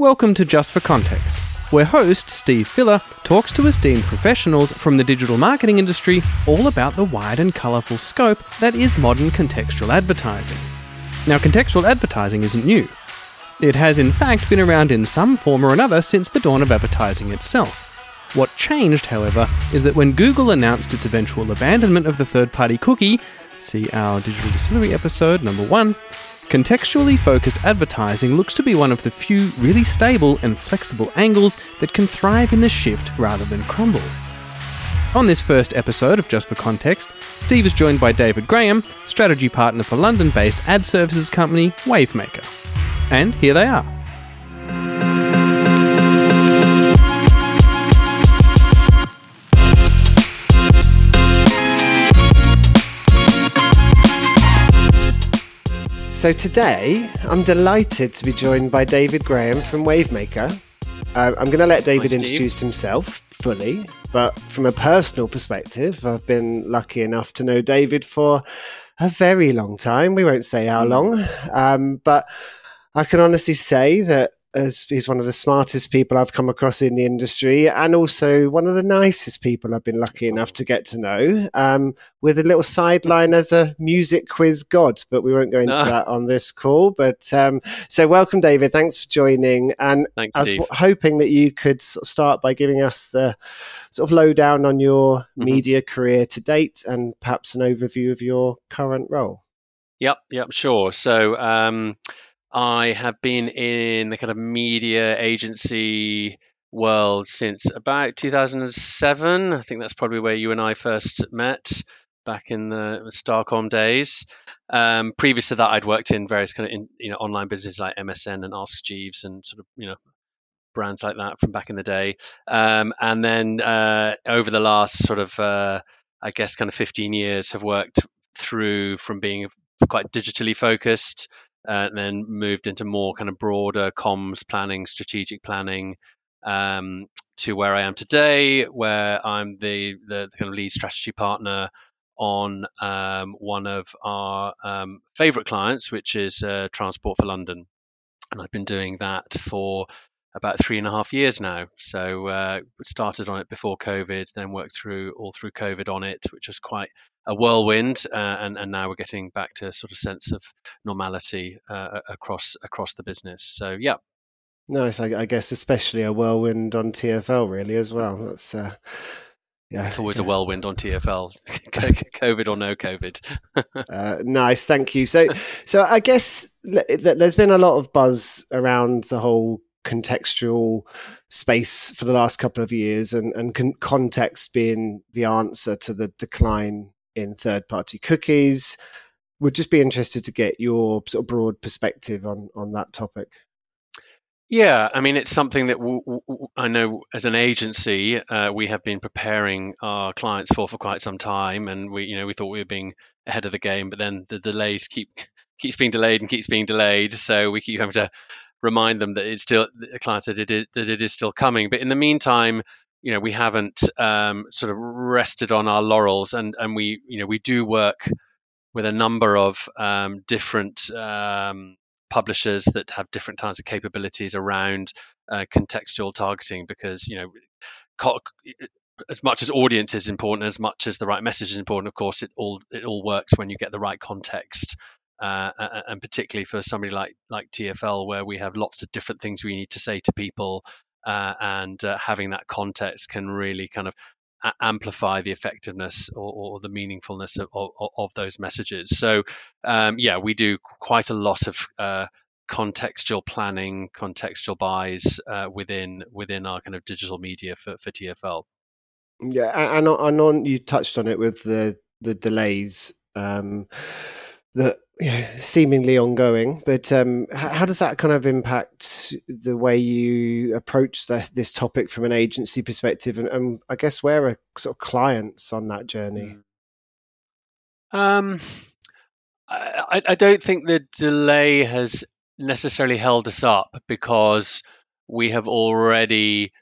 Welcome to Just for Context, where host Steve Filler talks to esteemed professionals from the digital marketing industry all about the wide and colourful scope that is modern contextual advertising. Now, contextual advertising isn't new. It has, in fact, been around in some form or another since the dawn of advertising itself. What changed, however, is that when Google announced its eventual abandonment of the third party cookie, see our Digital Distillery episode number one, Contextually focused advertising looks to be one of the few really stable and flexible angles that can thrive in the shift rather than crumble. On this first episode of Just for Context, Steve is joined by David Graham, strategy partner for London based ad services company Wavemaker. And here they are. So today, I'm delighted to be joined by David Graham from Wavemaker. Uh, I'm going to let David introduce himself fully, but from a personal perspective, I've been lucky enough to know David for a very long time. We won't say how hmm. long, um, but I can honestly say that as he's one of the smartest people I've come across in the industry, and also one of the nicest people I've been lucky enough to get to know. Um, with a little sideline as a music quiz god, but we won't go into that on this call. But um, so, welcome, David. Thanks for joining. And Thank I was you. hoping that you could start by giving us the sort of lowdown on your mm-hmm. media career to date, and perhaps an overview of your current role. Yep, yep, sure. So. Um, I have been in the kind of media agency world since about 2007. I think that's probably where you and I first met back in the Starcom days. Um, previous to that, I'd worked in various kind of in, you know online businesses like MSN and Ask Jeeves and sort of you know brands like that from back in the day. Um, and then uh, over the last sort of uh, I guess kind of 15 years, have worked through from being quite digitally focused uh, and then moved into more kind of broader comms planning, strategic planning, um, to where I am today, where I'm the, the kind of lead strategy partner on um, one of our um, favorite clients, which is uh, Transport for London. And I've been doing that for about three and a half years now. So uh, started on it before COVID, then worked through all through COVID on it, which was quite a whirlwind, uh, and and now we're getting back to a sort of sense of normality uh, across across the business. So yeah. Nice, I, I, guess, especially a whirlwind on TFL, really, as well. That's uh, yeah, it's always a whirlwind on TFL, COVID or no COVID. uh, nice, thank you. So, so I guess there's been a lot of buzz around the whole contextual space for the last couple of years, and, and con- context being the answer to the decline in third party cookies. Would just be interested to get your sort of broad perspective on on that topic. Yeah, I mean, it's something that w- w- I know as an agency uh, we have been preparing our clients for for quite some time, and we, you know, we thought we were being ahead of the game, but then the delays keep keeps being delayed and keeps being delayed, so we keep having to remind them that it's still the client said it is, that it is still coming. But in the meantime, you know, we haven't um, sort of rested on our laurels, and and we you know we do work with a number of um, different um, publishers that have different kinds of capabilities around uh, contextual targeting because you know co- as much as audience is important as much as the right message is important of course it all it all works when you get the right context uh, and particularly for somebody like like TFL, where we have lots of different things we need to say to people, uh, and uh, having that context can really kind of a- amplify the effectiveness or, or the meaningfulness of, of, of, those messages. So, um, yeah, we do quite a lot of uh, contextual planning, contextual buys uh, within within our kind of digital media for, for TFL. Yeah, and, and on you touched on it with the the delays. Um, that seemingly ongoing. But um, how does that kind of impact the way you approach this, this topic from an agency perspective? And, and, I guess where are sort of clients on that journey? Hmm. Um, I, I don't think the delay has necessarily held us up because we have already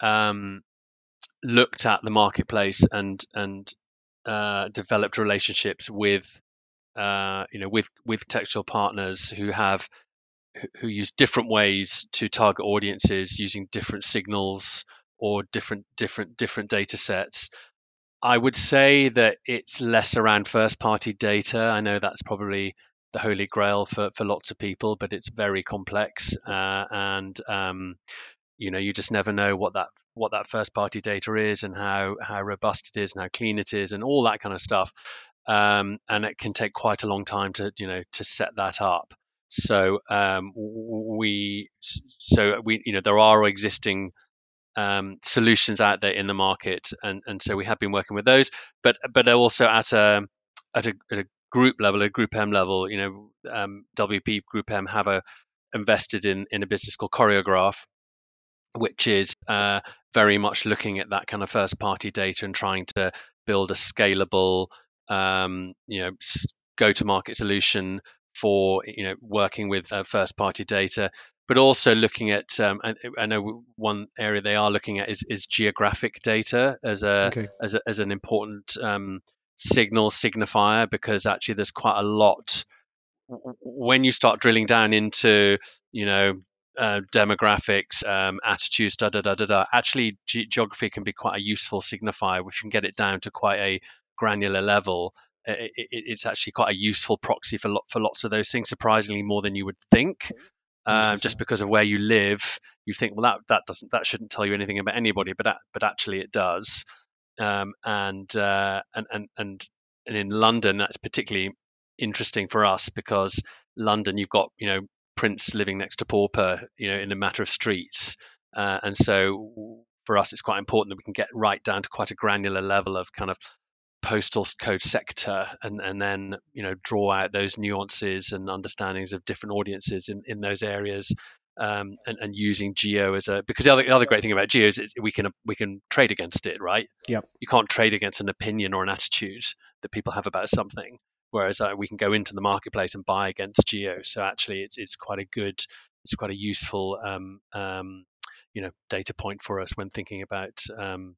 um, looked at the marketplace and and uh, developed relationships with uh, you know, with with textual partners who have who use different ways to target audiences using different signals or different different different data sets. I would say that it's less around first party data. I know that's probably the holy grail for, for lots of people, but it's very complex. Uh, and um, you know, you just never know what that what that first party data is and how how robust it is and how clean it is and all that kind of stuff. Um, and it can take quite a long time to you know to set that up. So um, we so we you know there are existing um, solutions out there in the market, and and so we have been working with those, but but also at a at a, at a group level, a Group M level, you know, um, WPP Group M have a invested in in a business called Choreograph, which is uh, very much looking at that kind of first party data and trying to build a scalable, um, you know, go to market solution for you know working with uh, first party data but also looking at um, I know one area they are looking at is, is geographic data as a, okay. as, a as an important um, signal signifier because actually there's quite a lot when you start drilling down into you know uh, demographics, um, attitudes, da da da da da. Actually, ge- geography can be quite a useful signifier, which can get it down to quite a granular level. It, it, it's actually quite a useful proxy for lot, for lots of those things. Surprisingly, more than you would think. Um, just because of where you live, you think, well, that that doesn't that shouldn't tell you anything about anybody, but but actually it does. Um, and, uh, and and and and in London, that's particularly interesting for us because London, you've got you know Prince living next to pauper, you know, in a matter of streets, uh, and so for us, it's quite important that we can get right down to quite a granular level of kind of postal code sector and, and then you know draw out those nuances and understandings of different audiences in, in those areas um, and, and using geo as a because the other, the other great thing about geo is we can we can trade against it right? Yep. You can't trade against an opinion or an attitude that people have about something whereas uh, we can go into the marketplace and buy against geo. So actually it's it's quite a good it's quite a useful um, um, you know data point for us when thinking about um,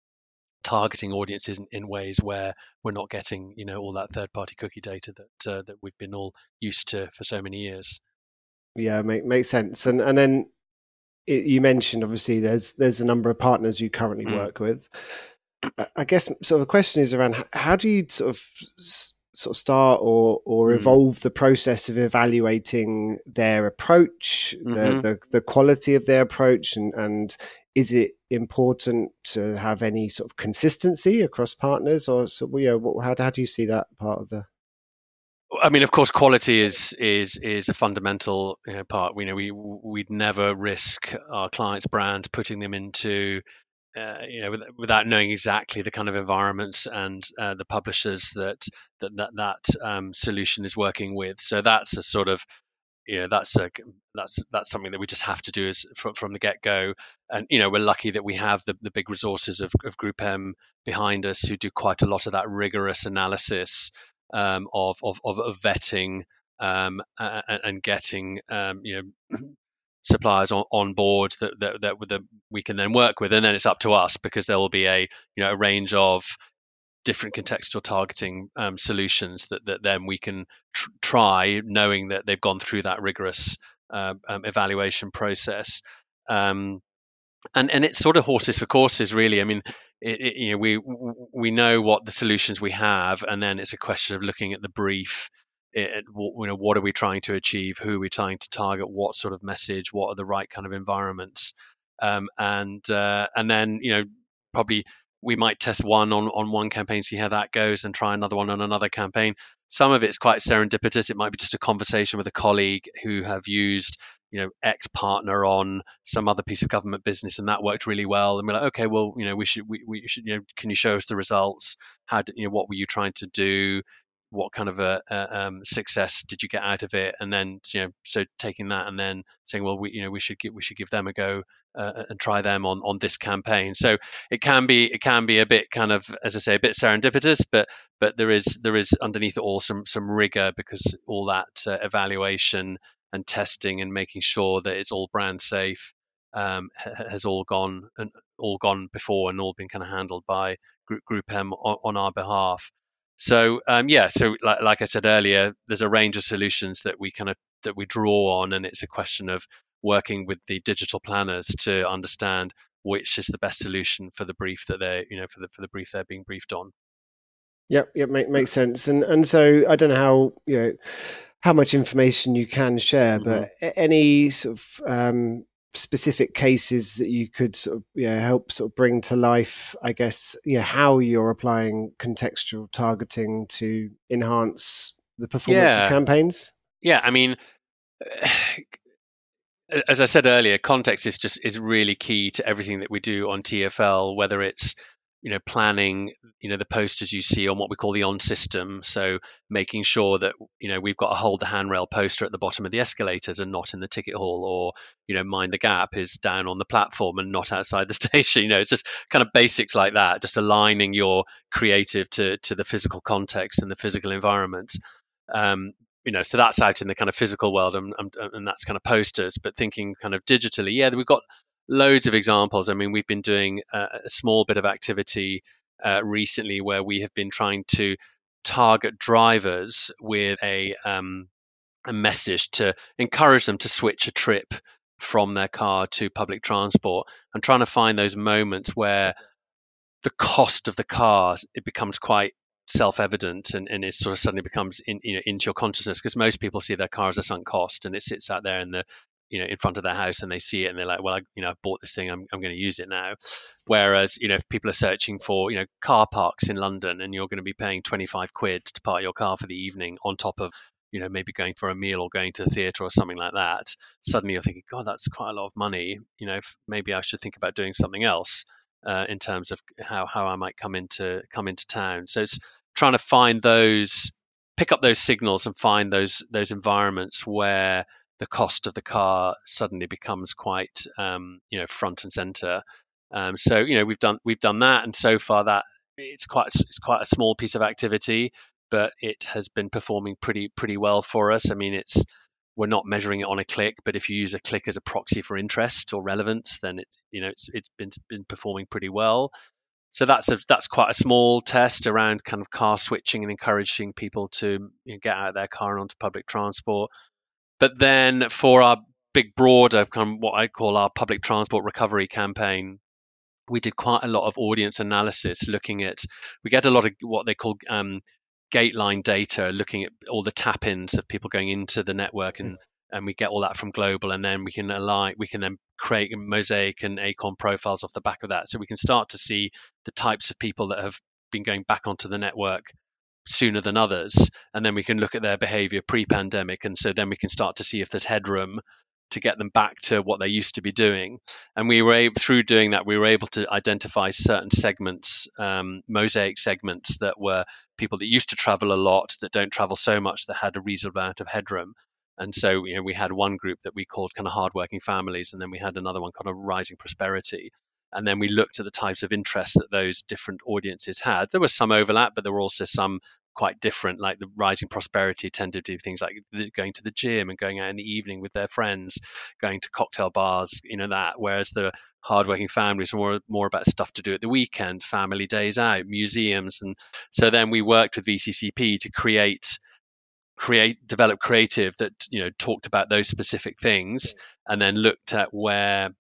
targeting audiences in, in, ways where we're not getting you know all that third party cookie data that uh, that we've been all used to for so many years yeah make, makes sense and and then it, you mentioned obviously there's there's a number of partners you currently mm. work with i guess sort of the question is around how do you sort of sort of start or or mm. evolve the process of evaluating their approach mm-hmm. the, the the quality of their approach and and is it important to have any sort of consistency across partners, or so, yeah, how, how do you see that part of the? I mean, of course, quality is is is a fundamental you know, part. We know we we'd never risk our clients' brands putting them into uh, you know, without knowing exactly the kind of environments and uh, the publishers that that that, that um, solution is working with. So that's a sort of you know that's a that's that's something that we just have to do from, from the get go and you know we're lucky that we have the, the big resources of, of group m behind us who do quite a lot of that rigorous analysis um, of, of, of vetting um, and, and, getting um, you know suppliers on, on board that, that, that, that we can then work with. And then it's up to us because there will be a you know a range of different contextual targeting um, solutions that, that then we can tr- try, knowing that they've gone through that rigorous uh, um, evaluation process. Um, and and it's sort of horses for courses, really. I mean, it, it, you know, we we know what the solutions we have, and then it's a question of looking at the brief. It, you know, what are we trying to achieve? Who are we trying to target? What sort of message? What are the right kind of environments? Um, and uh, and then you know probably we might test one on, on one campaign, see how that goes, and try another one on another campaign. Some of it's quite serendipitous. It might be just a conversation with a colleague who have used, you know, X partner on some other piece of government business, and that worked really well. And we're like, okay, well, you know, we should, we, we should, you know, can you show us the results? How, did, you know, what were you trying to do? What kind of a, a um, success did you get out of it? And then, you know, so taking that and then saying, well, we, you know, we should give, we should give them a go uh, and try them on on this campaign. So it can be it can be a bit kind of as I say a bit serendipitous, but but there is there is underneath it all some some rigor because all that uh, evaluation and testing and making sure that it's all brand safe um, has all gone and all gone before and all been kind of handled by Group, Group M on our behalf. So um, yeah, so like, like I said earlier, there's a range of solutions that we kind of that we draw on, and it's a question of working with the digital planners to understand which is the best solution for the brief that they're you know for the for the brief they're being briefed on. Yep, yep, make, makes sense. And and so I don't know how you know how much information you can share, mm-hmm. but any sort of um, specific cases that you could sort of yeah help sort of bring to life i guess yeah how you're applying contextual targeting to enhance the performance yeah. of campaigns yeah i mean as i said earlier context is just is really key to everything that we do on tfl whether it's you know planning you know the posters you see on what we call the on system. So making sure that you know we've got a hold the handrail poster at the bottom of the escalators and not in the ticket hall or you know mind the gap is down on the platform and not outside the station. You know it's just kind of basics like that just aligning your creative to to the physical context and the physical environment. Um, you know so that's out in the kind of physical world and, and, and that's kind of posters. But thinking kind of digitally yeah we've got loads of examples. I mean, we've been doing a, a small bit of activity uh, recently where we have been trying to target drivers with a um, a message to encourage them to switch a trip from their car to public transport and trying to find those moments where the cost of the car it becomes quite self-evident and, and it sort of suddenly becomes in, you know, into your consciousness because most people see their car as a sunk cost and it sits out there in the you know in front of their house and they see it and they're like well I, you know I've bought this thing I'm, I'm going to use it now. Whereas you know if people are searching for you know car parks in London and you're going to be paying 25 quid to park your car for the evening on top of you know maybe going for a meal or going to a theater or something like that suddenly you're thinking god that's quite a lot of money. You know maybe I should think about doing something else uh, in terms of how how I might come into come into town. So it's trying to find those pick up those signals and find those those environments where the cost of the car suddenly becomes quite um, you know front and center. Um, so you know we've done we've done that, and so far that it's quite it's quite a small piece of activity, but it has been performing pretty pretty well for us. I mean, it's we're not measuring it on a click, but if you use a click as a proxy for interest or relevance, then it's you know it's it's been been performing pretty well. So that's a that's quite a small test around kind of car switching and encouraging people to you know, get out of their car and onto public transport. But then for our big broader kind of what I call our public transport recovery campaign, we did quite a lot of audience analysis looking at we get a lot of what they call um, gate line data looking at all the tap ins of people going into the network and and we get all that from global and then we can align we can then create mosaic and acorn profiles off the back of that. So we can start to see the types of people that have been going back onto the network sooner than others and then we can look at their behavior pre-pandemic and so then we can start to see if there's headroom to get them back to what they used to be doing. And we were able through doing that we were able to identify certain segments um, mosaic segments that were people that used to travel a lot that don't travel so much that had a reasonable amount of headroom. And so you know we had one group that we called kind of hardworking families and then we had another one kind of rising prosperity and then we looked at the types of interests that those different audiences had. There was some overlap, but there were also some quite different. Like the rising prosperity tended to do things like going to the gym and going out in the evening with their friends, going to cocktail bars, you know that. Whereas the hardworking families were more, about stuff to do at the weekend, family days out, museums, and so then we worked with VCCP to create create develop creative that you know talked about those specific things and then looked at where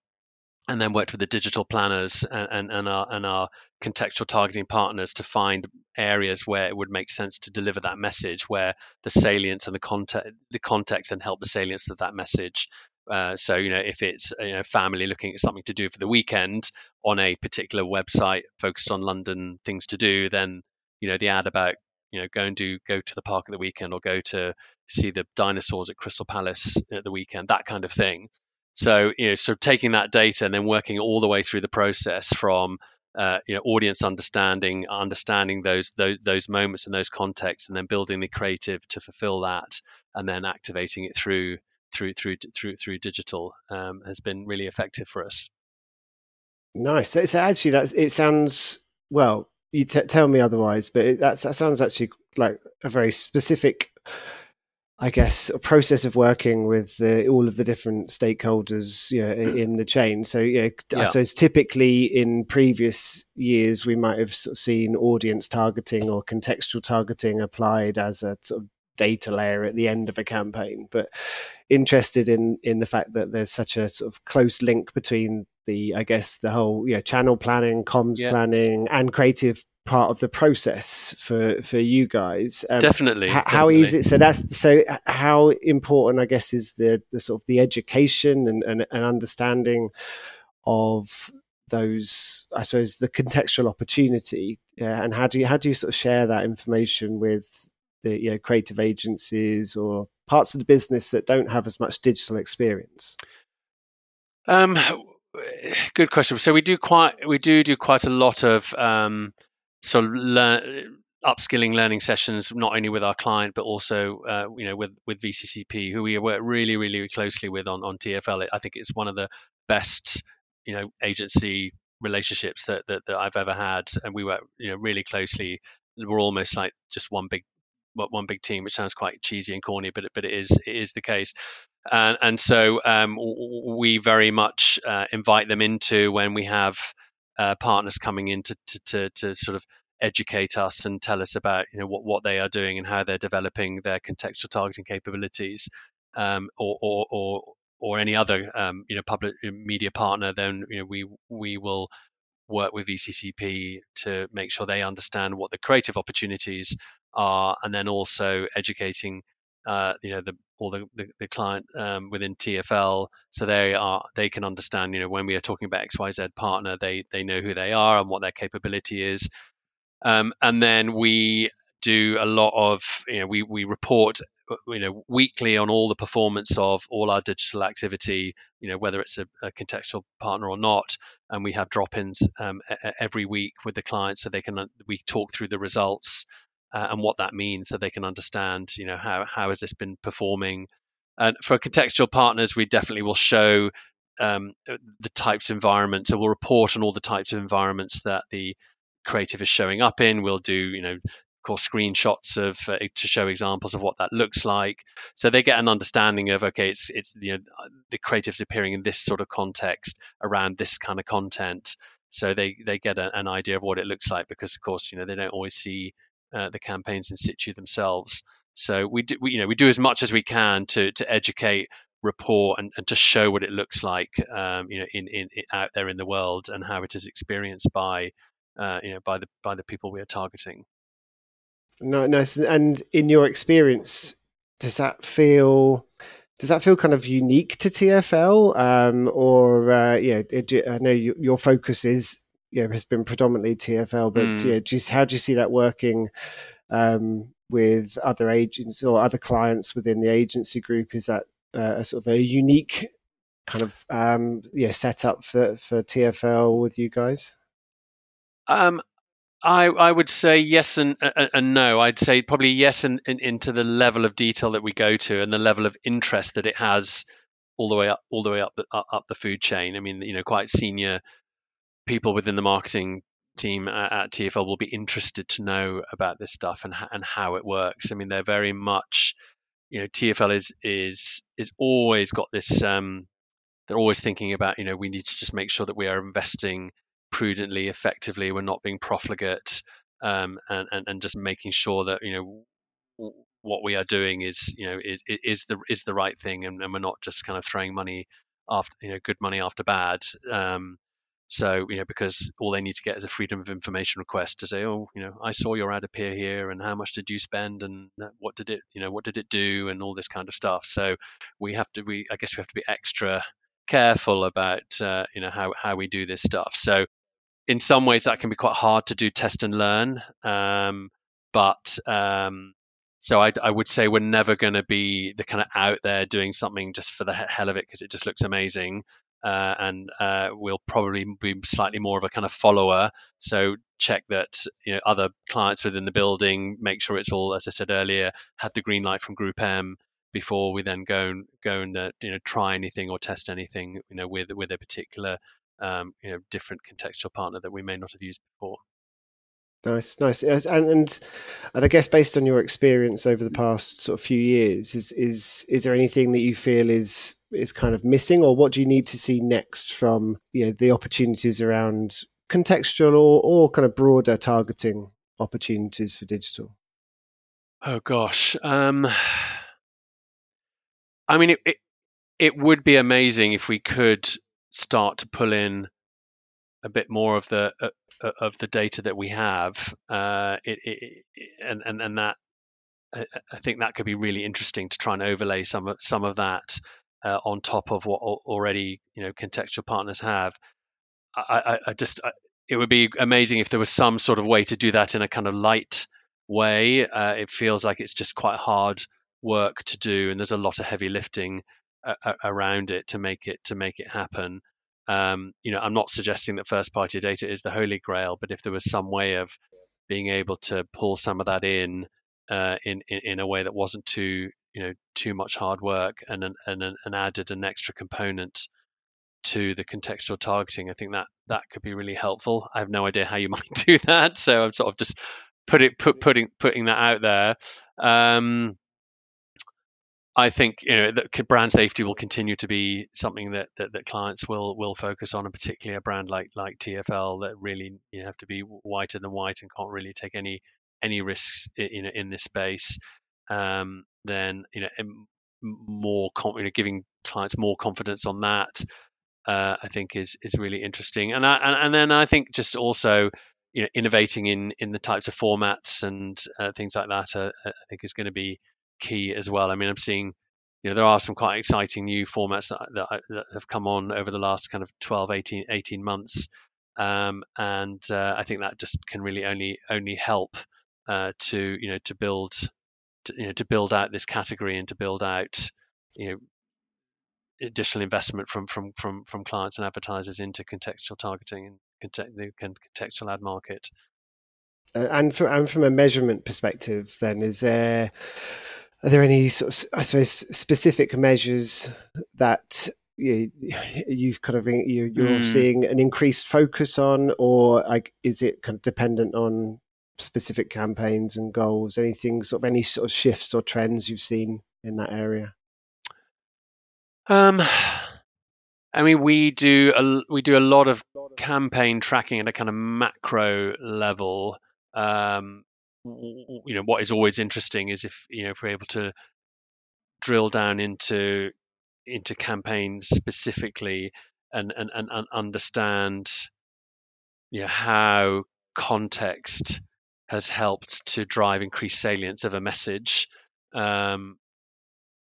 and then worked with the digital planners and, and, and, our, and our contextual targeting partners to find areas where it would make sense to deliver that message, where the salience and the context, the context, and help the salience of that message. Uh, so you know, if it's you know family looking at something to do for the weekend on a particular website focused on London things to do, then you know the ad about you know go and do go to the park at the weekend or go to see the dinosaurs at Crystal Palace at the weekend, that kind of thing. So, you know, sort of taking that data and then working all the way through the process from uh, you know audience understanding, understanding those, those those moments and those contexts, and then building the creative to fulfill that, and then activating it through through through through through digital um, has been really effective for us. Nice. So, so actually, that's it. Sounds well. You t- tell me otherwise, but it, that sounds actually like a very specific I guess, a process of working with the, all of the different stakeholders you know, mm. in the chain. So, yeah, yeah. I suppose typically in previous years, we might have sort of seen audience targeting or contextual targeting applied as a sort of data layer at the end of a campaign. But interested in in the fact that there's such a sort of close link between the, I guess, the whole you know, channel planning, comms yeah. planning, and creative part of the process for for you guys. Um, definitely. H- how definitely. easy? So that's so. How important, I guess, is the the sort of the education and and, and understanding of those i suppose the contextual opportunity yeah, and how do you how do you sort of share that information with the you know creative agencies or parts of the business that don't have as much digital experience um good question so we do quite we do do quite a lot of um of learn, upskilling learning sessions, not only with our client but also uh, you know with with VCCP, who we work really really closely with on on TFL. I think it's one of the best you know agency relationships that, that, that I've ever had, and we work you know really closely. We're almost like just one big one big team, which sounds quite cheesy and corny, but but it is it is the case. And and so um, we very much uh, invite them into when we have uh, partners coming in to, to, to, to, sort of educate us and tell us about you know what, what they are doing and how they're developing their contextual targeting capabilities um, or, or, or or any other um, you know public uh, media partner then you know we we will work with VCCP to make sure they understand what the creative opportunities are and then also educating uh, you know the all the, the, the client um, within TFL, so they are they can understand you know when we are talking about XYZ partner, they they know who they are and what their capability is, um, and then we do a lot of you know we we report you know weekly on all the performance of all our digital activity you know whether it's a, a contextual partner or not. And we have drop-ins um, every week with the clients so they can we talk through the results uh, and what that means so they can understand you know how how has this been performing. And for contextual partners we definitely will show um, the types of environments so we'll report on all the types of environments that the creative is showing up in. We'll do you know of course screenshots of uh, to show examples of what that looks like. So they get an understanding of okay it's it's you know, the creatives appearing in this sort of context around this kind of content. So they they get a, an idea of what it looks like because of course you know they don't always see uh, the campaigns in situ themselves. So we do, we, you know, we do as much as we can to to educate, report, and, and to show what it looks like, um, you know, in, in, in, out there in the world and how it is experienced by, uh, you know, by the by the people we are targeting. No, nice. And in your experience, does that feel? Does that feel kind of unique to TFL, um, or uh, yeah? It, I know you, your focus is you know, has been predominantly TFL, but mm. yeah, just how do you see that working um, with other agents or other clients within the agency group? Is that uh, a sort of a unique kind of um, yeah setup for for TFL with you guys? Um, I I would say yes and and no. I'd say probably yes and, and into the level of detail that we go to and the level of interest that it has all the way up all the way up the, up the food chain. I mean, you know, quite senior people within the marketing team at, TFL will be interested to know about this stuff and and how it works. I mean, they're very much, you know, TFL is is is always got this. Um, they're always thinking about, you know, we need to just make sure that we are investing prudently, effectively. We're not being profligate, um, and, and and just making sure that you know what we are doing is you know is is the is the right thing, and, and we're not just kind of throwing money after you know good money after bad. Um, so, you know, because all they need to get is a freedom of information request to say, oh, you know, I saw your ad appear here and how much did you spend and what did it, you know, what did it do and all this kind of stuff. So we have to, we, I guess we have to be extra careful about, uh, you know, how, how we do this stuff. So in some ways that can be quite hard to do test and learn. Um, but, um, so I, I, would say we're never going to be the kind of out there doing something just for the hell of it because it just looks amazing uh, and uh, we'll probably be slightly more of a kind of follower. So check that you know other clients within the building, make sure it's all, as I said earlier, had the green light from Group M before we then go and go and uh, you know try anything or test anything you know with with a particular um, you know different contextual partner that we may not have used before. Nice, nice, and, and and I guess based on your experience over the past sort of few years, is is is there anything that you feel is is kind of missing, or what do you need to see next from you know the opportunities around contextual or or kind of broader targeting opportunities for digital? Oh gosh, um, I mean, it, it it would be amazing if we could start to pull in a bit more of the uh, of the data that we have, uh, it, it, and, and and that I, think that could be really interesting to try and overlay some of some of that uh, on top of what already you know contextual partners have. I, I, I just I, it would be amazing if there was some sort of way to do that in a kind of light way. Uh, it feels like it's just quite hard work to do, and there's a lot of heavy lifting uh, around it to make it to make it happen. Um, you know, I'm not suggesting that first party data is the holy grail, but if there was some way of being able to pull some of that in uh, in, in, in a way that wasn't too you know too much hard work and an, and and added an extra component to the contextual targeting, I think that that could be really helpful. I have no idea how you might do that, so I'm sort of just put it put putting putting that out there. Um, I think you know that brand safety will continue to be something that, that, that clients will will focus on, and particularly a brand like like TFL that really you have to be whiter than white and can't really take any any risks in in this space. Um, then you know more you know, giving clients more confidence on that, uh, I think is is really interesting. And I, and, and then I think just also you know innovating in in the types of formats and uh, things like that uh, I think is going to be key as well. I mean, I'm seeing, you know, there are some quite exciting new formats that, that, that have come on over the last kind of 12, 18, 18 months. Um, and uh, I think that just can really only only help uh, to you know to build to, you know to build out this category and to build out you know additional investment from from from from clients and advertisers into contextual targeting and the contextual ad market. And and from a measurement perspective, then is there are there any sort of, I suppose, specific measures that you, you've kind of you're, you're mm. seeing an increased focus on, or like is it kind of dependent on specific campaigns and goals? Anything sort of any sort of shifts or trends you've seen in that area? Um, I mean, we do a we do a lot of campaign tracking at a kind of macro level. Um, you know what is always interesting is if you know if we're able to drill down into into campaigns specifically and and, and, and understand you know, how context has helped to drive increased salience of a message um,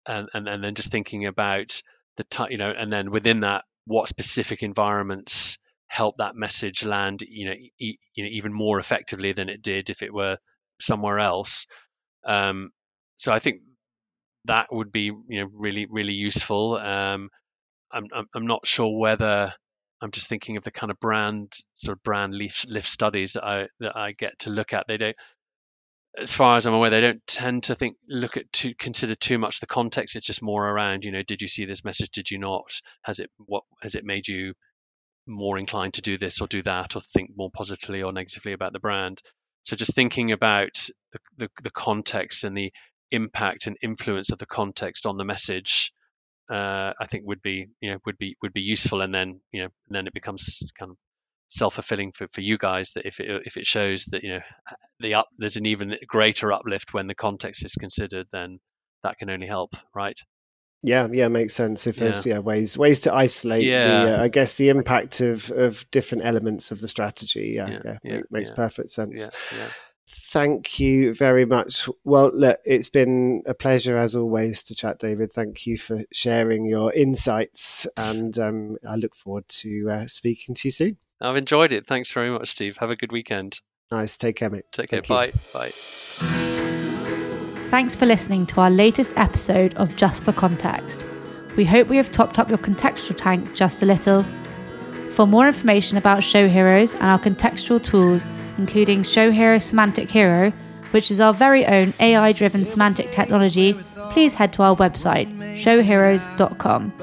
and, and and then just thinking about the t- you know and then within that what specific environments help that message land you know, e- you know even more effectively than it did if it were somewhere else. Um, so I think that would be you know really really useful. Um, I'm, I'm I'm not sure whether I'm just thinking of the kind of brand sort of brand lift, lift studies that I that I get to look at. They don't, as far as I'm aware, they don't tend to think look at to consider too much the context. It's just more around you know did you see this message? Did you not? Has it what has it made you more inclined to do this or do that or think more positively or negatively about the brand? So just thinking about the, the, the context and the impact and influence of the context on the message, uh, I think would be you know would be would be useful. And then you know and then it becomes kind of self-fulfilling for, for you guys that if it if it shows that you know the up there's an even greater uplift when the context is considered, then that can only help, right? Yeah, yeah, makes sense. If there's yeah ways ways to isolate yeah. the, uh, I guess the impact of of different elements of the strategy. Yeah, yeah, yeah, yeah makes perfect sense. Yeah, Thank you very much. Well, look, it's been a pleasure as always to chat, David. Thank you for sharing your insights, and um, I look forward to uh, speaking to you soon. I've enjoyed it. Thanks very much, Steve. Have a good weekend. Nice. Take care, mate. Take care. Thank Bye. You. Bye. Thanks for listening to our latest episode of Just for Context. We hope we have topped up your contextual tank just a little. For more information about Show Heroes and our contextual tools, including Show Hero Semantic Hero, which is our very own AI driven semantic technology, please head to our website, showheroes.com.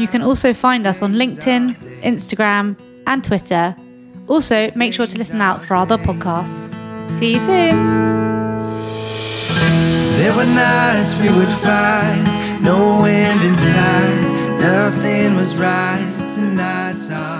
You can also find us on LinkedIn, Instagram, and Twitter Also, make sure to listen out for our other podcasts. See you soon. There were nights we would fight, no end in inside, nothing was right tonight.